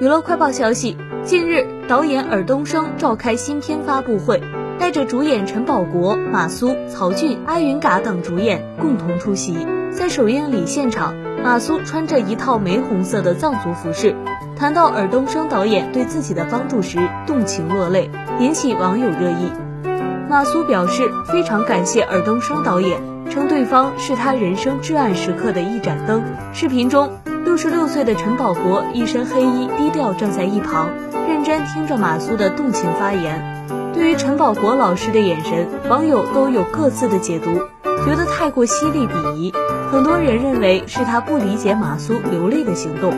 娱乐快报消息，近日导演尔冬升召开新片发布会，带着主演陈宝国、马苏、曹骏、阿云嘎等主演共同出席。在首映礼现场，马苏穿着一套玫红色的藏族服饰，谈到尔冬升导演对自己的帮助时，动情落泪，引起网友热议。马苏表示非常感谢尔冬升导演，称对方是他人生至暗时刻的一盏灯。视频中。六十六岁的陈宝国一身黑衣，低调站在一旁，认真听着马苏的动情发言。对于陈宝国老师的眼神，网友都有各自的解读，觉得太过犀利鄙夷。很多人认为是他不理解马苏流泪的行动。